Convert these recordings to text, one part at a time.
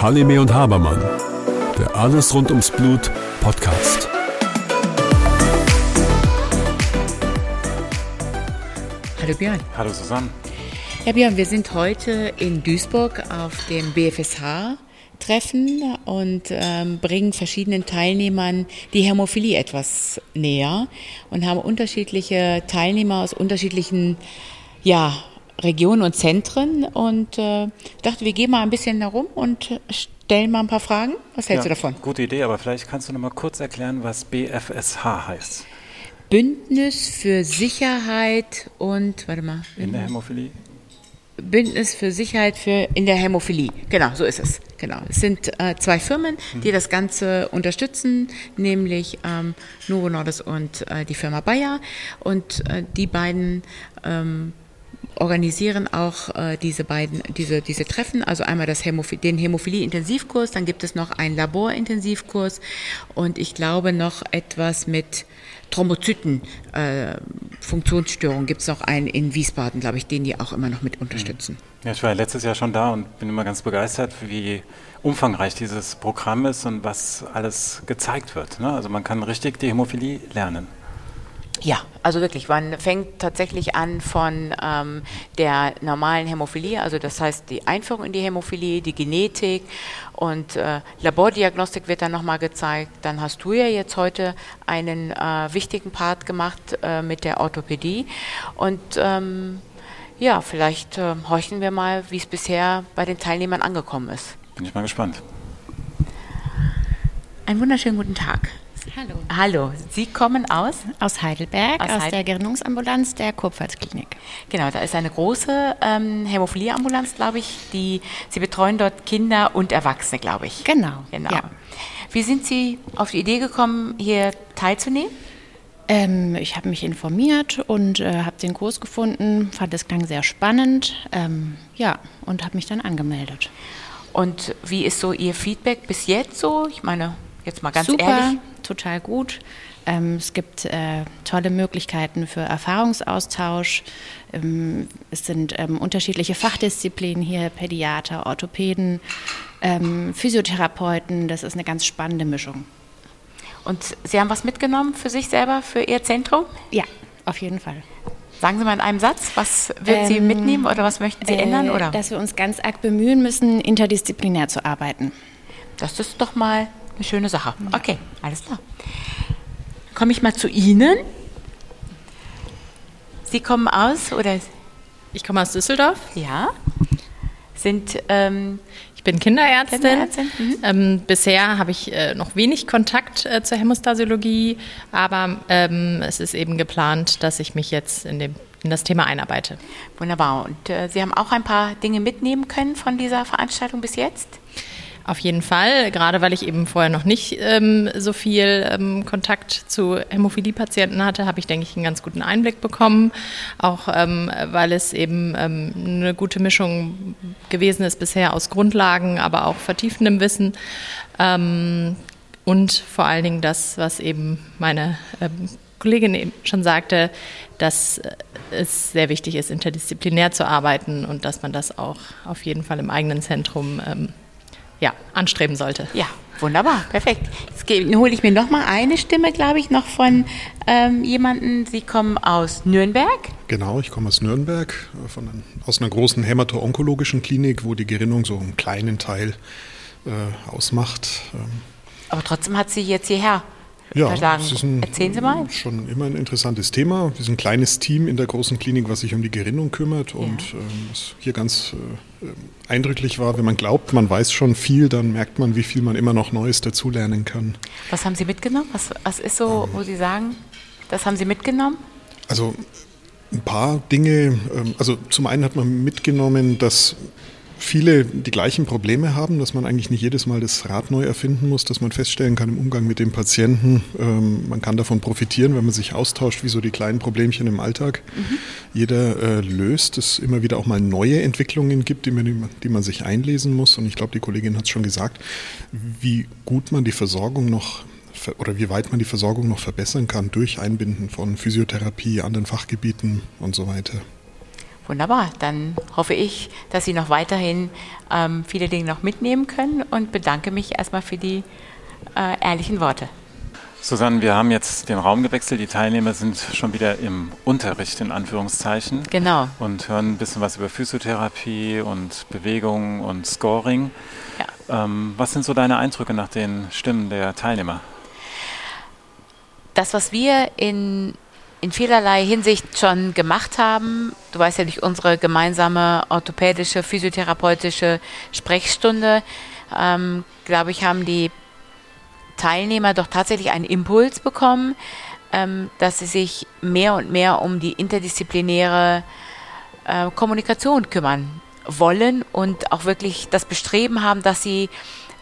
Halime und Habermann, der Alles rund ums Blut Podcast. Hallo Björn. Hallo Susanne. Ja Björn, wir sind heute in Duisburg auf dem BFSH treffen und ähm, bringen verschiedenen Teilnehmern die Hämophilie etwas näher und haben unterschiedliche Teilnehmer aus unterschiedlichen ja, Regionen und Zentren und äh, dachte, wir gehen mal ein bisschen herum und stellen mal ein paar Fragen. Was hältst ja, du davon? Gute Idee, aber vielleicht kannst du noch mal kurz erklären, was BFSH heißt. Bündnis für Sicherheit und, warte mal. In der Hämophilie? Bündnis für Sicherheit für in der Hämophilie. Genau, so ist es. Genau. Es sind äh, zwei Firmen, die das Ganze unterstützen, nämlich ähm, Novo Nordisk und äh, die Firma Bayer. Und äh, die beiden ähm, organisieren auch äh, diese beiden diese diese Treffen, also einmal das Hämophilie, den Hämophilie-Intensivkurs, dann gibt es noch einen Labor-Intensivkurs und ich glaube noch etwas mit Thrombozyten, äh, Funktionsstörungen gibt es noch einen in Wiesbaden, glaube ich, den die auch immer noch mit unterstützen. Ja, ich war letztes Jahr schon da und bin immer ganz begeistert, wie umfangreich dieses Programm ist und was alles gezeigt wird. Ne? Also man kann richtig die Hämophilie lernen. Ja, also wirklich, man fängt tatsächlich an von ähm, der normalen Hämophilie, also das heißt die Einführung in die Hämophilie, die Genetik und äh, Labordiagnostik wird dann nochmal gezeigt. Dann hast du ja jetzt heute einen äh, wichtigen Part gemacht äh, mit der Orthopädie und ähm, ja, vielleicht äh, horchen wir mal, wie es bisher bei den Teilnehmern angekommen ist. Bin ich mal gespannt. Einen wunderschönen guten Tag. Hallo. Hallo, Sie kommen aus? Aus Heidelberg, Aus aus, Heid- der Gerinnungsambulanz der Kurpfalzklinik. Genau, da ist eine große ähm, Hämophilieambulanz, glaube ich. Die, Sie betreuen dort Kinder und Erwachsene, glaube ich. Genau. Genau. Ja. Wie sind Sie auf die Idee gekommen, hier teilzunehmen? Ähm, ich habe mich informiert und äh, habe den Kurs gefunden, fand es klang sehr spannend. Ähm, ja, und habe mich dann angemeldet. Und wie ist so Ihr Feedback bis jetzt so? Ich meine, jetzt mal ganz Super, ehrlich. Total gut. Ähm, es gibt äh, tolle Möglichkeiten für Erfahrungsaustausch. Ähm, es sind ähm, unterschiedliche Fachdisziplinen hier, Pädiater, Orthopäden, Physiotherapeuten. Das ist eine ganz spannende Mischung. Und Sie haben was mitgenommen für sich selber, für Ihr Zentrum? Ja, auf jeden Fall. Sagen Sie mal in einem Satz, was Sie Ähm, mitnehmen oder was möchten Sie ändern? Äh, Oder? Dass wir uns ganz arg bemühen müssen, interdisziplinär zu arbeiten. Das ist doch mal eine schöne Sache. Okay, alles klar. Komme ich mal zu Ihnen. Sie kommen aus oder Ich komme aus Düsseldorf. ja? Sind ähm, Ich bin Kinderärztin. Kinderärztin, mhm. Ähm, bisher habe ich äh, noch wenig Kontakt äh, zur Hämostasiologie, aber ähm, es ist eben geplant, dass ich mich jetzt in, dem, in das Thema einarbeite. wunderbar. Und äh, Sie haben auch ein paar Dinge mitnehmen können von dieser Veranstaltung bis jetzt? Auf jeden Fall, gerade weil ich eben vorher noch nicht ähm, so viel ähm, Kontakt zu Hämophilie-Patienten hatte, habe ich, denke ich, einen ganz guten Einblick bekommen. Auch ähm, weil es eben ähm, eine gute Mischung gewesen ist bisher aus Grundlagen, aber auch vertiefendem Wissen. Ähm, und vor allen Dingen das, was eben meine ähm, Kollegin eben schon sagte, dass äh, es sehr wichtig ist, interdisziplinär zu arbeiten und dass man das auch auf jeden Fall im eigenen Zentrum ähm, ja, anstreben sollte. Ja, wunderbar, perfekt. Jetzt hole ich mir noch mal eine Stimme, glaube ich, noch von ähm, jemandem. Sie kommen aus Nürnberg. Genau, ich komme aus Nürnberg, äh, von, aus einer großen hämato-onkologischen Klinik, wo die Gerinnung so einen kleinen Teil äh, ausmacht. Ähm, Aber trotzdem hat sie jetzt hierher ja, es ist ein, Erzählen Sie mal. schon immer ein interessantes Thema. Wir sind ein kleines Team in der großen Klinik, was sich um die Gerinnung kümmert. Und ähm, was hier ganz äh, äh, eindrücklich war, wenn man glaubt, man weiß schon viel, dann merkt man, wie viel man immer noch Neues dazulernen kann. Was haben Sie mitgenommen? Was, was ist so, wo Sie sagen, das haben Sie mitgenommen? Also ein paar Dinge, ähm, also zum einen hat man mitgenommen, dass viele die gleichen Probleme haben, dass man eigentlich nicht jedes Mal das Rad neu erfinden muss, dass man feststellen kann im Umgang mit dem Patienten, ähm, man kann davon profitieren, wenn man sich austauscht, wie so die kleinen Problemchen im Alltag jeder äh, löst, es immer wieder auch mal neue Entwicklungen gibt, die man, die man sich einlesen muss. Und ich glaube, die Kollegin hat es schon gesagt, wie gut man die Versorgung noch oder wie weit man die Versorgung noch verbessern kann durch Einbinden von Physiotherapie, anderen Fachgebieten und so weiter. Wunderbar, dann hoffe ich, dass Sie noch weiterhin ähm, viele Dinge noch mitnehmen können und bedanke mich erstmal für die äh, ehrlichen Worte. Susanne, wir haben jetzt den Raum gewechselt. Die Teilnehmer sind schon wieder im Unterricht in Anführungszeichen. Genau. Und hören ein bisschen was über Physiotherapie und Bewegung und Scoring. Ja. Ähm, was sind so deine Eindrücke nach den Stimmen der Teilnehmer? Das, was wir in in vielerlei Hinsicht schon gemacht haben. Du weißt ja durch unsere gemeinsame orthopädische, physiotherapeutische Sprechstunde, ähm, glaube ich, haben die Teilnehmer doch tatsächlich einen Impuls bekommen, ähm, dass sie sich mehr und mehr um die interdisziplinäre äh, Kommunikation kümmern wollen und auch wirklich das Bestreben haben, dass sie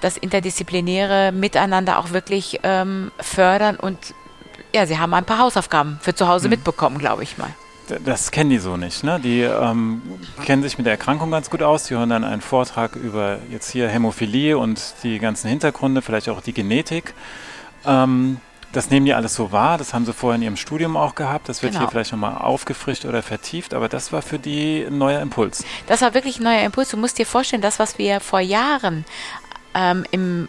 das interdisziplinäre Miteinander auch wirklich ähm, fördern und ja, sie haben ein paar Hausaufgaben für zu Hause mhm. mitbekommen, glaube ich mal. Das kennen die so nicht. Ne? Die ähm, kennen sich mit der Erkrankung ganz gut aus. Die hören dann einen Vortrag über jetzt hier Hämophilie und die ganzen Hintergründe, vielleicht auch die Genetik. Ähm, das nehmen die alles so wahr. Das haben sie vorher in ihrem Studium auch gehabt. Das wird genau. hier vielleicht nochmal aufgefrischt oder vertieft. Aber das war für die ein neuer Impuls. Das war wirklich ein neuer Impuls. Du musst dir vorstellen, das, was wir vor Jahren ähm, im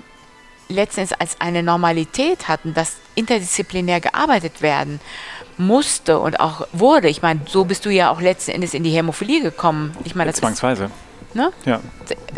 letztens als eine Normalität hatten, dass interdisziplinär gearbeitet werden musste und auch wurde. Ich meine, so bist du ja auch letzten Endes in die Hämophilie gekommen. Ich meine, das Zwangsweise. Ist, Ne? Ja.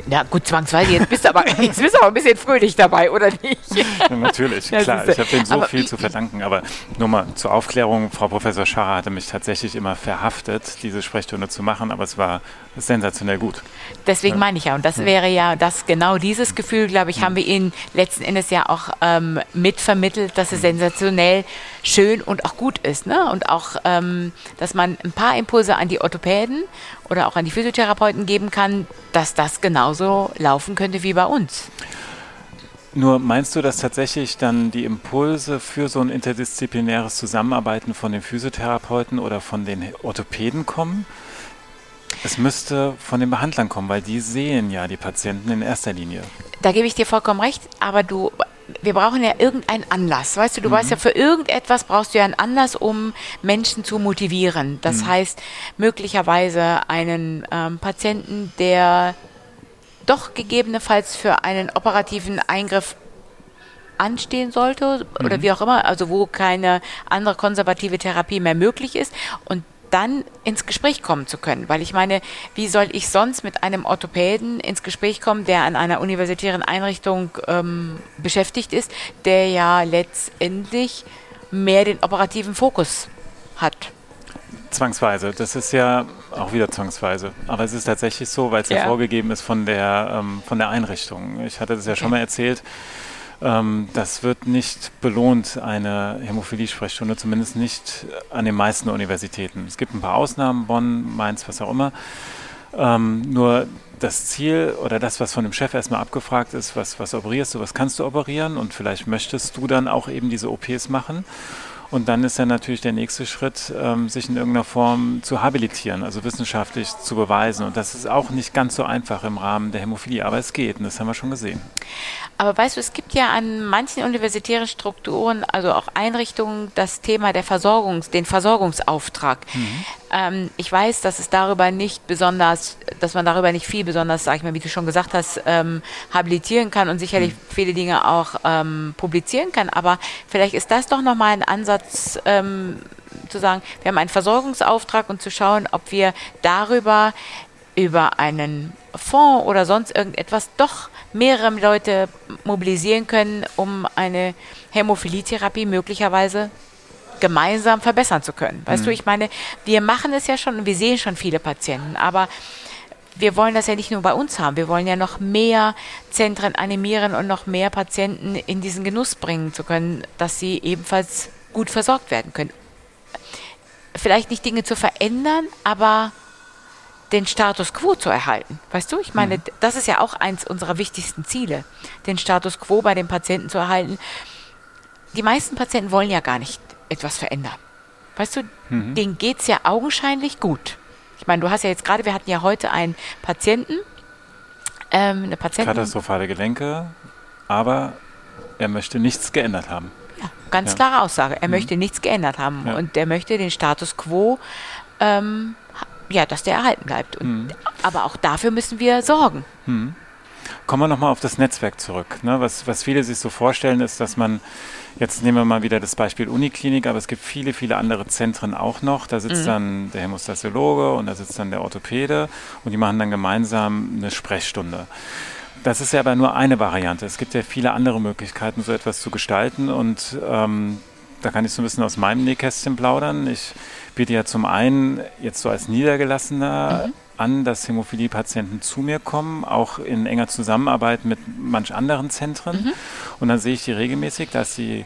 Ja, gut, zwangsweise. Jetzt bist du aber, jetzt bist du aber ein bisschen fröhlich dabei, oder nicht? Ja, natürlich, ja, klar. Ich habe denen so aber viel zu verdanken. Aber nur mal zur Aufklärung: Frau Professor Scharrer hatte mich tatsächlich immer verhaftet, diese Sprechstunde zu machen, aber es war sensationell gut. Deswegen ja. meine ich ja. Und das wäre ja das genau dieses Gefühl, glaube ich, haben wir Ihnen letzten Endes ja auch ähm, mitvermittelt, dass es sensationell schön und auch gut ist. Ne? Und auch, ähm, dass man ein paar Impulse an die Orthopäden oder auch an die Physiotherapeuten geben kann, dass das genauso laufen könnte wie bei uns. Nur meinst du, dass tatsächlich dann die Impulse für so ein interdisziplinäres Zusammenarbeiten von den Physiotherapeuten oder von den Orthopäden kommen? Es müsste von den Behandlern kommen, weil die sehen ja die Patienten in erster Linie. Da gebe ich dir vollkommen recht, aber du wir brauchen ja irgendeinen Anlass. Weißt du, du mhm. weißt ja, für irgendetwas brauchst du ja einen Anlass, um Menschen zu motivieren. Das mhm. heißt, möglicherweise einen ähm, Patienten, der doch gegebenenfalls für einen operativen Eingriff anstehen sollte oder mhm. wie auch immer, also wo keine andere konservative Therapie mehr möglich ist und dann ins Gespräch kommen zu können. Weil ich meine, wie soll ich sonst mit einem Orthopäden ins Gespräch kommen, der an einer universitären Einrichtung ähm, beschäftigt ist, der ja letztendlich mehr den operativen Fokus hat? Zwangsweise, das ist ja auch wieder zwangsweise. Aber es ist tatsächlich so, weil es ja. ja vorgegeben ist von der, ähm, von der Einrichtung. Ich hatte das ja schon mal erzählt ähm, das wird nicht belohnt, eine Hämophilie-Sprechstunde, zumindest nicht an den meisten Universitäten. Es gibt ein paar Ausnahmen, Bonn, Mainz, was auch immer. Ähm, nur das Ziel oder das, was von dem Chef erstmal abgefragt ist, was, was operierst du, was kannst du operieren und vielleicht möchtest du dann auch eben diese OPs machen. Und dann ist ja natürlich der nächste Schritt, ähm, sich in irgendeiner Form zu habilitieren, also wissenschaftlich zu beweisen. Und das ist auch nicht ganz so einfach im Rahmen der Hämophilie, aber es geht und das haben wir schon gesehen. Aber weißt du, es gibt ja an manchen universitären Strukturen, also auch Einrichtungen, das Thema der Versorgungs-, den Versorgungsauftrag. Mhm. Ähm, ich weiß, dass es darüber nicht besonders, dass man darüber nicht viel besonders, sag ich mal, wie du schon gesagt hast, ähm, habilitieren kann und sicherlich mhm. viele Dinge auch ähm, publizieren kann. Aber vielleicht ist das doch nochmal ein Ansatz, ähm, zu sagen, wir haben einen Versorgungsauftrag und zu schauen, ob wir darüber über einen Fonds oder sonst irgendetwas doch mehrere Leute mobilisieren können, um eine Hämophilietherapie möglicherweise gemeinsam verbessern zu können. Weißt mhm. du, ich meine, wir machen es ja schon und wir sehen schon viele Patienten, aber wir wollen das ja nicht nur bei uns haben, wir wollen ja noch mehr Zentren animieren und noch mehr Patienten in diesen Genuss bringen zu können, dass sie ebenfalls gut versorgt werden können. Vielleicht nicht Dinge zu verändern, aber den Status quo zu erhalten. Weißt du, ich meine, mhm. das ist ja auch eins unserer wichtigsten Ziele, den Status quo bei den Patienten zu erhalten. Die meisten Patienten wollen ja gar nicht etwas verändern. Weißt du, mhm. denen geht es ja augenscheinlich gut. Ich meine, du hast ja jetzt gerade, wir hatten ja heute einen Patienten, ähm, eine Patientin. Katastrophale Gelenke, aber er möchte nichts geändert haben. Ja, ganz ja. klare Aussage. Er mhm. möchte nichts geändert haben ja. und er möchte den Status quo ähm, ja, dass der erhalten bleibt. Und, hm. Aber auch dafür müssen wir sorgen. Hm. Kommen wir nochmal auf das Netzwerk zurück. Ne? Was, was viele sich so vorstellen, ist, dass man, jetzt nehmen wir mal wieder das Beispiel Uniklinik, aber es gibt viele, viele andere Zentren auch noch. Da sitzt mhm. dann der Hämostasiologe und da sitzt dann der Orthopäde und die machen dann gemeinsam eine Sprechstunde. Das ist ja aber nur eine Variante. Es gibt ja viele andere Möglichkeiten, so etwas zu gestalten und ähm, da kann ich so ein bisschen aus meinem Nähkästchen plaudern. Ich biete ja zum einen jetzt so als Niedergelassener mhm an, dass Hämophilie-Patienten zu mir kommen, auch in enger Zusammenarbeit mit manch anderen Zentren. Mhm. Und dann sehe ich die regelmäßig, dass die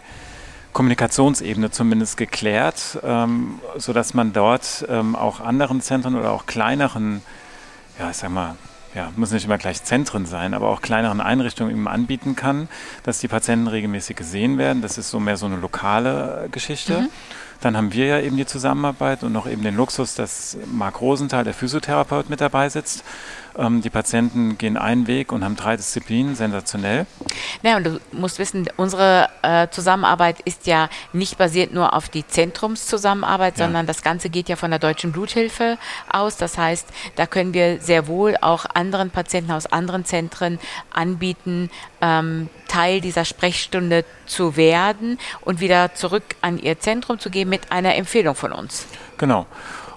Kommunikationsebene zumindest geklärt, ähm, sodass man dort ähm, auch anderen Zentren oder auch kleineren, ja, ich sag mal, ja, muss nicht immer gleich Zentren sein, aber auch kleineren Einrichtungen eben anbieten kann, dass die Patienten regelmäßig gesehen werden. Das ist so mehr so eine lokale Geschichte. Mhm. Dann haben wir ja eben die Zusammenarbeit und noch eben den Luxus, dass Marc Rosenthal, der Physiotherapeut, mit dabei sitzt ähm, die Patienten gehen einen Weg und haben drei Disziplinen, sensationell. Ja, und du musst wissen, unsere äh, Zusammenarbeit ist ja nicht basiert nur auf die Zentrumszusammenarbeit, ja. sondern das Ganze geht ja von der Deutschen Bluthilfe aus. Das heißt, da können wir sehr wohl auch anderen Patienten aus anderen Zentren anbieten, ähm, Teil dieser Sprechstunde zu werden und wieder zurück an ihr Zentrum zu gehen mit einer Empfehlung von uns. Genau.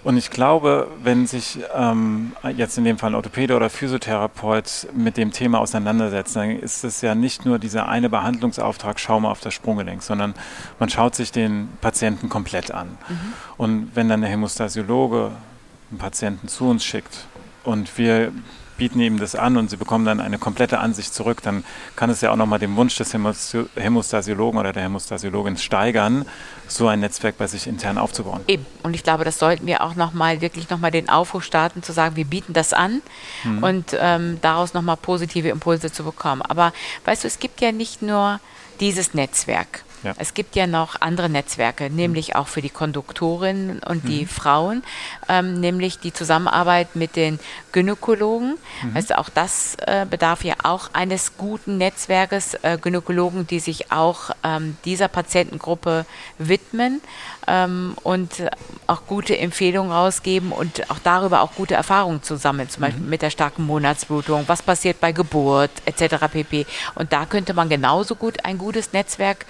Und ich glaube, wenn sich ähm, jetzt in dem Fall ein Orthopäde oder Physiotherapeut mit dem Thema auseinandersetzt, dann ist es ja nicht nur dieser eine Behandlungsauftrag, schau mal auf das Sprunggelenk, sondern man schaut sich den Patienten komplett an. Mhm. Und wenn dann der Hämostasiologe einen Patienten zu uns schickt und wir bieten ihm das an und sie bekommen dann eine komplette Ansicht zurück, dann kann es ja auch nochmal dem Wunsch des Hämostasiologen oder der Hämostasiologin steigern, so ein Netzwerk bei sich intern aufzubauen. Eben. Und ich glaube, das sollten wir auch nochmal, wirklich nochmal den Aufruf starten, zu sagen, wir bieten das an mhm. und ähm, daraus nochmal positive Impulse zu bekommen. Aber weißt du, es gibt ja nicht nur dieses Netzwerk. Ja. Es gibt ja noch andere Netzwerke, nämlich auch für die Konduktorinnen und die mhm. Frauen, ähm, nämlich die Zusammenarbeit mit den Gynäkologen. Mhm. Also auch das äh, bedarf ja auch eines guten Netzwerkes, äh, Gynäkologen, die sich auch ähm, dieser Patientengruppe widmen ähm, und auch gute Empfehlungen rausgeben und auch darüber auch gute Erfahrungen zu sammeln, zum Beispiel mhm. mit der starken Monatsblutung, was passiert bei Geburt etc. pp. Und da könnte man genauso gut ein gutes Netzwerk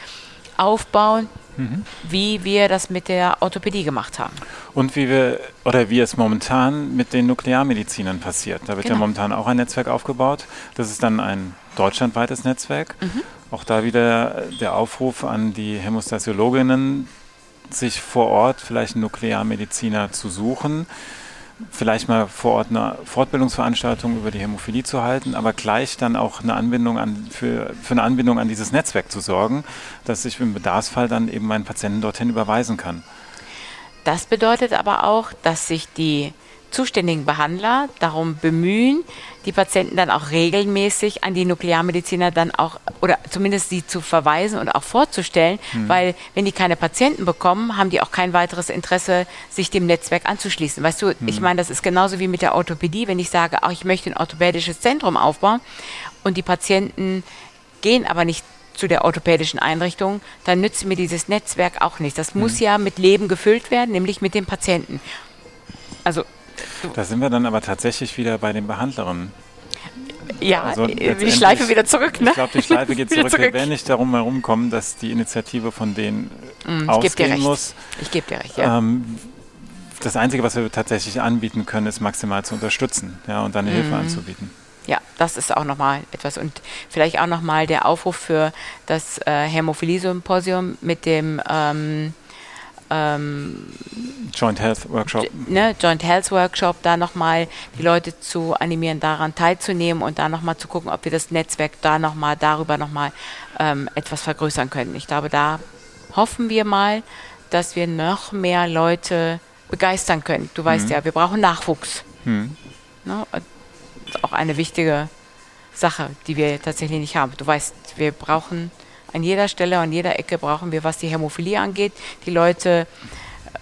aufbauen, mhm. wie wir das mit der Orthopädie gemacht haben. Und wie wir oder wie es momentan mit den Nuklearmedizinern passiert. Da wird genau. ja momentan auch ein Netzwerk aufgebaut. Das ist dann ein deutschlandweites Netzwerk. Mhm. Auch da wieder der Aufruf an die Hämostasiologinnen, sich vor Ort vielleicht einen Nuklearmediziner zu suchen vielleicht mal vor Ort eine Fortbildungsveranstaltung über die Hämophilie zu halten, aber gleich dann auch eine Anbindung an, für, für eine Anbindung an dieses Netzwerk zu sorgen, dass ich im Bedarfsfall dann eben meinen Patienten dorthin überweisen kann. Das bedeutet aber auch, dass sich die zuständigen Behandler darum bemühen, die Patienten dann auch regelmäßig an die Nuklearmediziner dann auch oder zumindest sie zu verweisen und auch vorzustellen, mhm. weil wenn die keine Patienten bekommen, haben die auch kein weiteres Interesse, sich dem Netzwerk anzuschließen. Weißt du, mhm. ich meine, das ist genauso wie mit der Orthopädie, wenn ich sage, auch ich möchte ein orthopädisches Zentrum aufbauen und die Patienten gehen aber nicht zu der orthopädischen Einrichtung, dann nützt mir dieses Netzwerk auch nichts. Das mhm. muss ja mit Leben gefüllt werden, nämlich mit dem Patienten. Also da sind wir dann aber tatsächlich wieder bei den Behandlerinnen. Ja, also die Schleife wieder zurück. Ne? Ich glaube, die Schleife geht zurück. zurück. Wir werden nicht darum herumkommen, dass die Initiative von denen mm, ausgehen muss. Ich gebe dir recht, ja. Ähm, das Einzige, was wir tatsächlich anbieten können, ist maximal zu unterstützen ja, und dann eine mm. Hilfe anzubieten. Ja, das ist auch nochmal etwas. Und vielleicht auch nochmal der Aufruf für das äh, Hämophilie-Symposium mit dem ähm, ähm, Joint Health Workshop. Ne, Joint Health Workshop, da nochmal die Leute zu animieren, daran teilzunehmen und da nochmal zu gucken, ob wir das Netzwerk da nochmal, darüber nochmal ähm, etwas vergrößern können. Ich glaube, da hoffen wir mal, dass wir noch mehr Leute begeistern können. Du weißt mhm. ja, wir brauchen Nachwuchs. Mhm. Ne, auch eine wichtige Sache, die wir tatsächlich nicht haben. Du weißt, wir brauchen an jeder Stelle, an jeder Ecke brauchen wir, was die Hämophilie angeht. Die Leute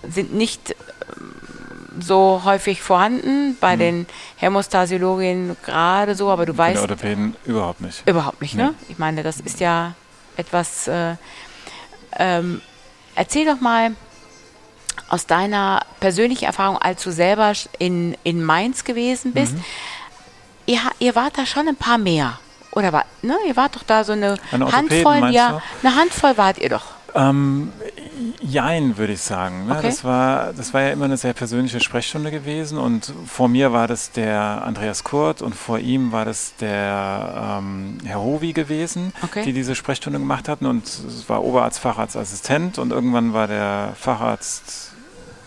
sind nicht ähm, so häufig vorhanden, bei hm. den Hämostasiologinnen gerade so, aber du bei weißt. Bei Orthopäden überhaupt nicht. Überhaupt nicht, ne? Ich meine, das ist ja etwas. Äh, ähm, erzähl doch mal, aus deiner persönlichen Erfahrung, als du selber in, in Mainz gewesen bist, mhm. ihr, ihr wart da schon ein paar mehr. Oder war, ne, ihr wart doch da so eine, eine Handvoll, ja, eine Handvoll wart ihr doch. Ähm, jein, würde ich sagen. Ne? Okay. Das, war, das war ja immer eine sehr persönliche Sprechstunde gewesen und vor mir war das der Andreas Kurt und vor ihm war das der ähm, Herr Hovi gewesen, okay. die diese Sprechstunde gemacht hatten und es war Oberarzt, Facharzt, Assistent und irgendwann war der Facharzt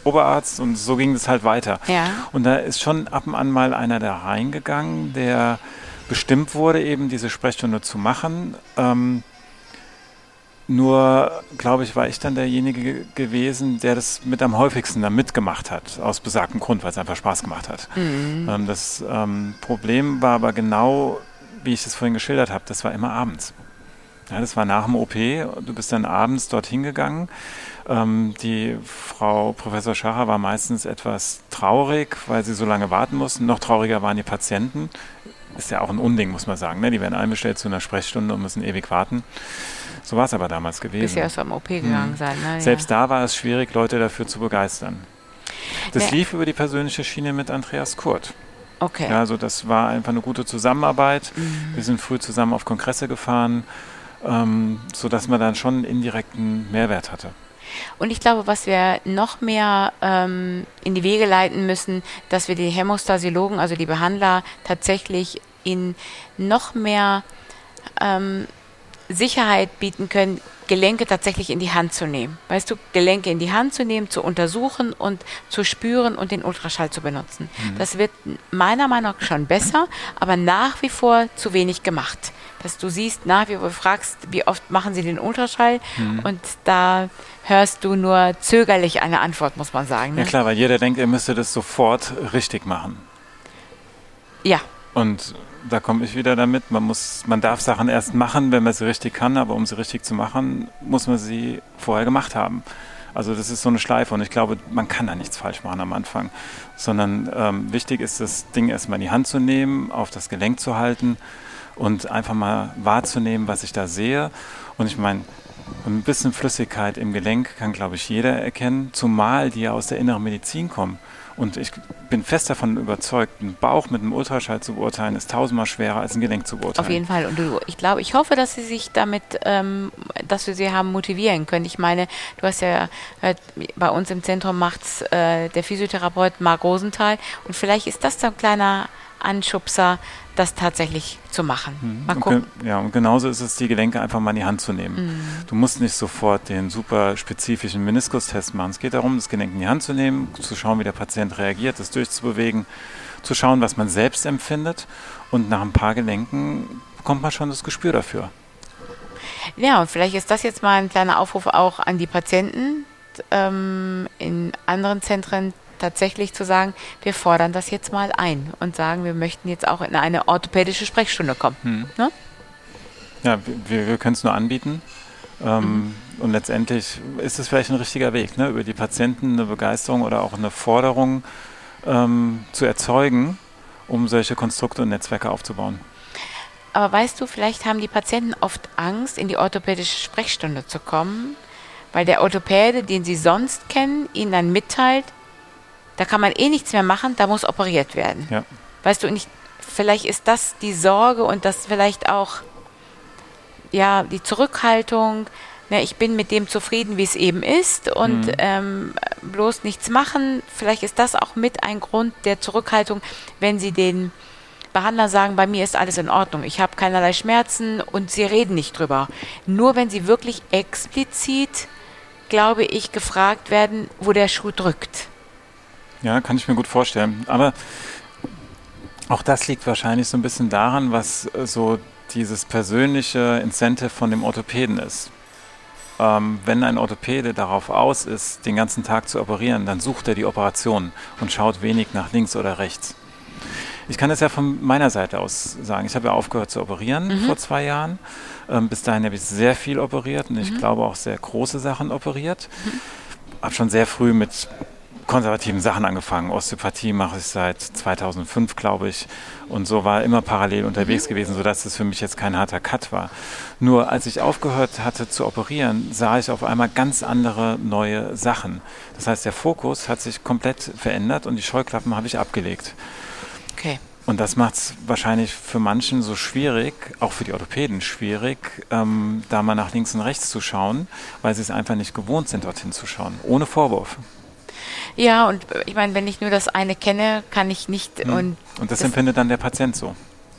Oberarzt und so ging es halt weiter. Ja. Und da ist schon ab und an mal einer da reingegangen, der bestimmt wurde, eben diese Sprechstunde zu machen. Ähm, nur, glaube ich, war ich dann derjenige gewesen, der das mit am häufigsten da mitgemacht hat, aus besagtem Grund, weil es einfach Spaß gemacht hat. Mhm. Ähm, das ähm, Problem war aber genau, wie ich das vorhin geschildert habe, das war immer abends. Ja, das war nach dem OP, du bist dann abends dorthin gegangen. Ähm, die Frau Professor Schacher war meistens etwas traurig, weil sie so lange warten mussten. Noch trauriger waren die Patienten. Ist ja auch ein Unding, muss man sagen. Ne? Die werden einbestellt zu einer Sprechstunde und müssen ewig warten. So war es aber damals gewesen. Bis ihr erst am OP gegangen mhm. seid. Ne? Selbst ja. da war es schwierig, Leute dafür zu begeistern. Das ne. lief über die persönliche Schiene mit Andreas Kurt. Okay. Ja, also das war einfach eine gute Zusammenarbeit. Mhm. Wir sind früh zusammen auf Kongresse gefahren, ähm, sodass man dann schon einen indirekten Mehrwert hatte. Und ich glaube, was wir noch mehr ähm, in die Wege leiten müssen, dass wir die Hämostasiologen, also die Behandler, tatsächlich in noch mehr ähm, Sicherheit bieten können, Gelenke tatsächlich in die Hand zu nehmen. Weißt du, Gelenke in die Hand zu nehmen, zu untersuchen und zu spüren und den Ultraschall zu benutzen. Mhm. Das wird meiner Meinung nach schon besser, aber nach wie vor zu wenig gemacht. Dass du siehst, nach wie vor fragst, wie oft machen sie den Ultraschall mhm. und da hörst du nur zögerlich eine Antwort, muss man sagen. Ne? Ja klar, weil jeder denkt, er müsste das sofort richtig machen. Ja. Und da komme ich wieder damit. Man muss, man darf Sachen erst machen, wenn man sie richtig kann, aber um sie richtig zu machen, muss man sie vorher gemacht haben. Also das ist so eine Schleife und ich glaube, man kann da nichts falsch machen am Anfang, sondern ähm, wichtig ist, das Ding erstmal in die Hand zu nehmen, auf das Gelenk zu halten und einfach mal wahrzunehmen, was ich da sehe. Und ich meine, ein bisschen Flüssigkeit im Gelenk kann, glaube ich, jeder erkennen, zumal die ja aus der inneren Medizin kommen. Und ich bin fest davon überzeugt, einen Bauch mit einem Ultraschall zu beurteilen, ist tausendmal schwerer als ein Gelenk zu beurteilen. Auf jeden Fall. Und du, ich glaube, ich hoffe, dass Sie sich damit, ähm, dass wir Sie haben motivieren können. Ich meine, du hast ja äh, bei uns im Zentrum macht's äh, der Physiotherapeut Marc Rosenthal. Und vielleicht ist das so ein kleiner Anschubser, das tatsächlich zu machen. Mhm. Mal gucken. Und ja, und genauso ist es, die Gelenke einfach mal in die Hand zu nehmen. Mhm. Du musst nicht sofort den super spezifischen Meniskus-Test machen. Es geht darum, das Gelenk in die Hand zu nehmen, zu schauen, wie der Patient reagiert, das durchzubewegen, zu schauen, was man selbst empfindet. Und nach ein paar Gelenken bekommt man schon das Gespür dafür. Ja, und vielleicht ist das jetzt mal ein kleiner Aufruf auch an die Patienten ähm, in anderen Zentren tatsächlich zu sagen, wir fordern das jetzt mal ein und sagen, wir möchten jetzt auch in eine orthopädische Sprechstunde kommen. Hm. Ne? Ja, wir, wir können es nur anbieten. Ähm, mhm. Und letztendlich ist es vielleicht ein richtiger Weg, ne? über die Patienten eine Begeisterung oder auch eine Forderung ähm, zu erzeugen, um solche Konstrukte und Netzwerke aufzubauen. Aber weißt du, vielleicht haben die Patienten oft Angst, in die orthopädische Sprechstunde zu kommen, weil der Orthopäde, den sie sonst kennen, ihnen dann mitteilt, da kann man eh nichts mehr machen, da muss operiert werden. Ja. Weißt du, nicht, vielleicht ist das die Sorge und das vielleicht auch ja die Zurückhaltung. Ne, ich bin mit dem zufrieden, wie es eben ist und mhm. ähm, bloß nichts machen. Vielleicht ist das auch mit ein Grund der Zurückhaltung, wenn sie den Behandler sagen, bei mir ist alles in Ordnung, ich habe keinerlei Schmerzen und sie reden nicht drüber. Nur wenn sie wirklich explizit, glaube ich, gefragt werden, wo der Schuh drückt. Ja, kann ich mir gut vorstellen. Aber auch das liegt wahrscheinlich so ein bisschen daran, was äh, so dieses persönliche Incentive von dem Orthopäden ist. Ähm, wenn ein Orthopäde darauf aus ist, den ganzen Tag zu operieren, dann sucht er die Operation und schaut wenig nach links oder rechts. Ich kann das ja von meiner Seite aus sagen. Ich habe ja aufgehört zu operieren mhm. vor zwei Jahren. Ähm, bis dahin habe ich sehr viel operiert und ich mhm. glaube auch sehr große Sachen operiert. Mhm. Habe schon sehr früh mit konservativen Sachen angefangen. Osteopathie mache ich seit 2005, glaube ich. Und so war immer parallel unterwegs mhm. gewesen, sodass es für mich jetzt kein harter Cut war. Nur als ich aufgehört hatte zu operieren, sah ich auf einmal ganz andere neue Sachen. Das heißt, der Fokus hat sich komplett verändert und die Scheuklappen habe ich abgelegt. Okay. Und das macht es wahrscheinlich für manchen so schwierig, auch für die Orthopäden schwierig, ähm, da mal nach links und rechts zu schauen, weil sie es einfach nicht gewohnt sind, dorthin zu schauen. Ohne Vorwurf. Ja, und ich meine, wenn ich nur das eine kenne, kann ich nicht. Hm. Und, und das, das, empfindet dann der Patient so.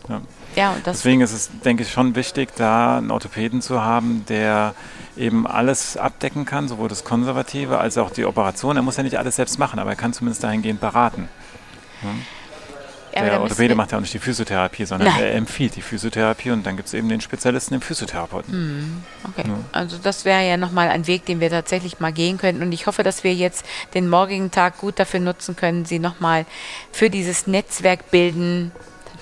Ja. ja Deswegen ist es, denke ich, schon wichtig, da einen Orthopäden zu haben, der eben alles abdecken kann, sowohl das Konservative als auch die Operation. Er muss ja nicht alles selbst machen, aber er kann zumindest dahingehend beraten. Ja. Ja, der Orthopäde macht ja auch nicht die Physiotherapie, sondern Nein. er empfiehlt die Physiotherapie und dann gibt es eben den Spezialisten, den Physiotherapeuten. Hm, okay, ja. also das wäre ja nochmal ein Weg, den wir tatsächlich mal gehen könnten und ich hoffe, dass wir jetzt den morgigen Tag gut dafür nutzen können, Sie nochmal für dieses Netzwerk bilden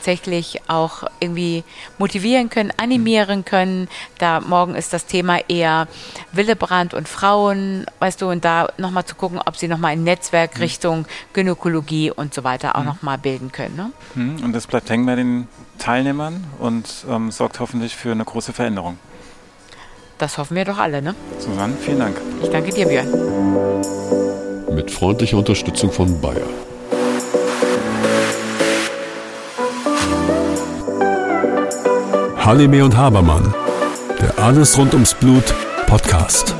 tatsächlich auch irgendwie motivieren können, animieren können. Da morgen ist das Thema eher Willebrand und Frauen, weißt du, und da nochmal zu gucken, ob sie nochmal ein Netzwerk mhm. Richtung Gynäkologie und so weiter auch mhm. nochmal bilden können. Ne? Mhm. Und das bleibt hängen bei den Teilnehmern und ähm, sorgt hoffentlich für eine große Veränderung. Das hoffen wir doch alle, ne? Susanne, vielen Dank. Ich danke dir, Björn. Mit freundlicher Unterstützung von Bayer. Halime und Habermann, der Alles rund ums Blut Podcast.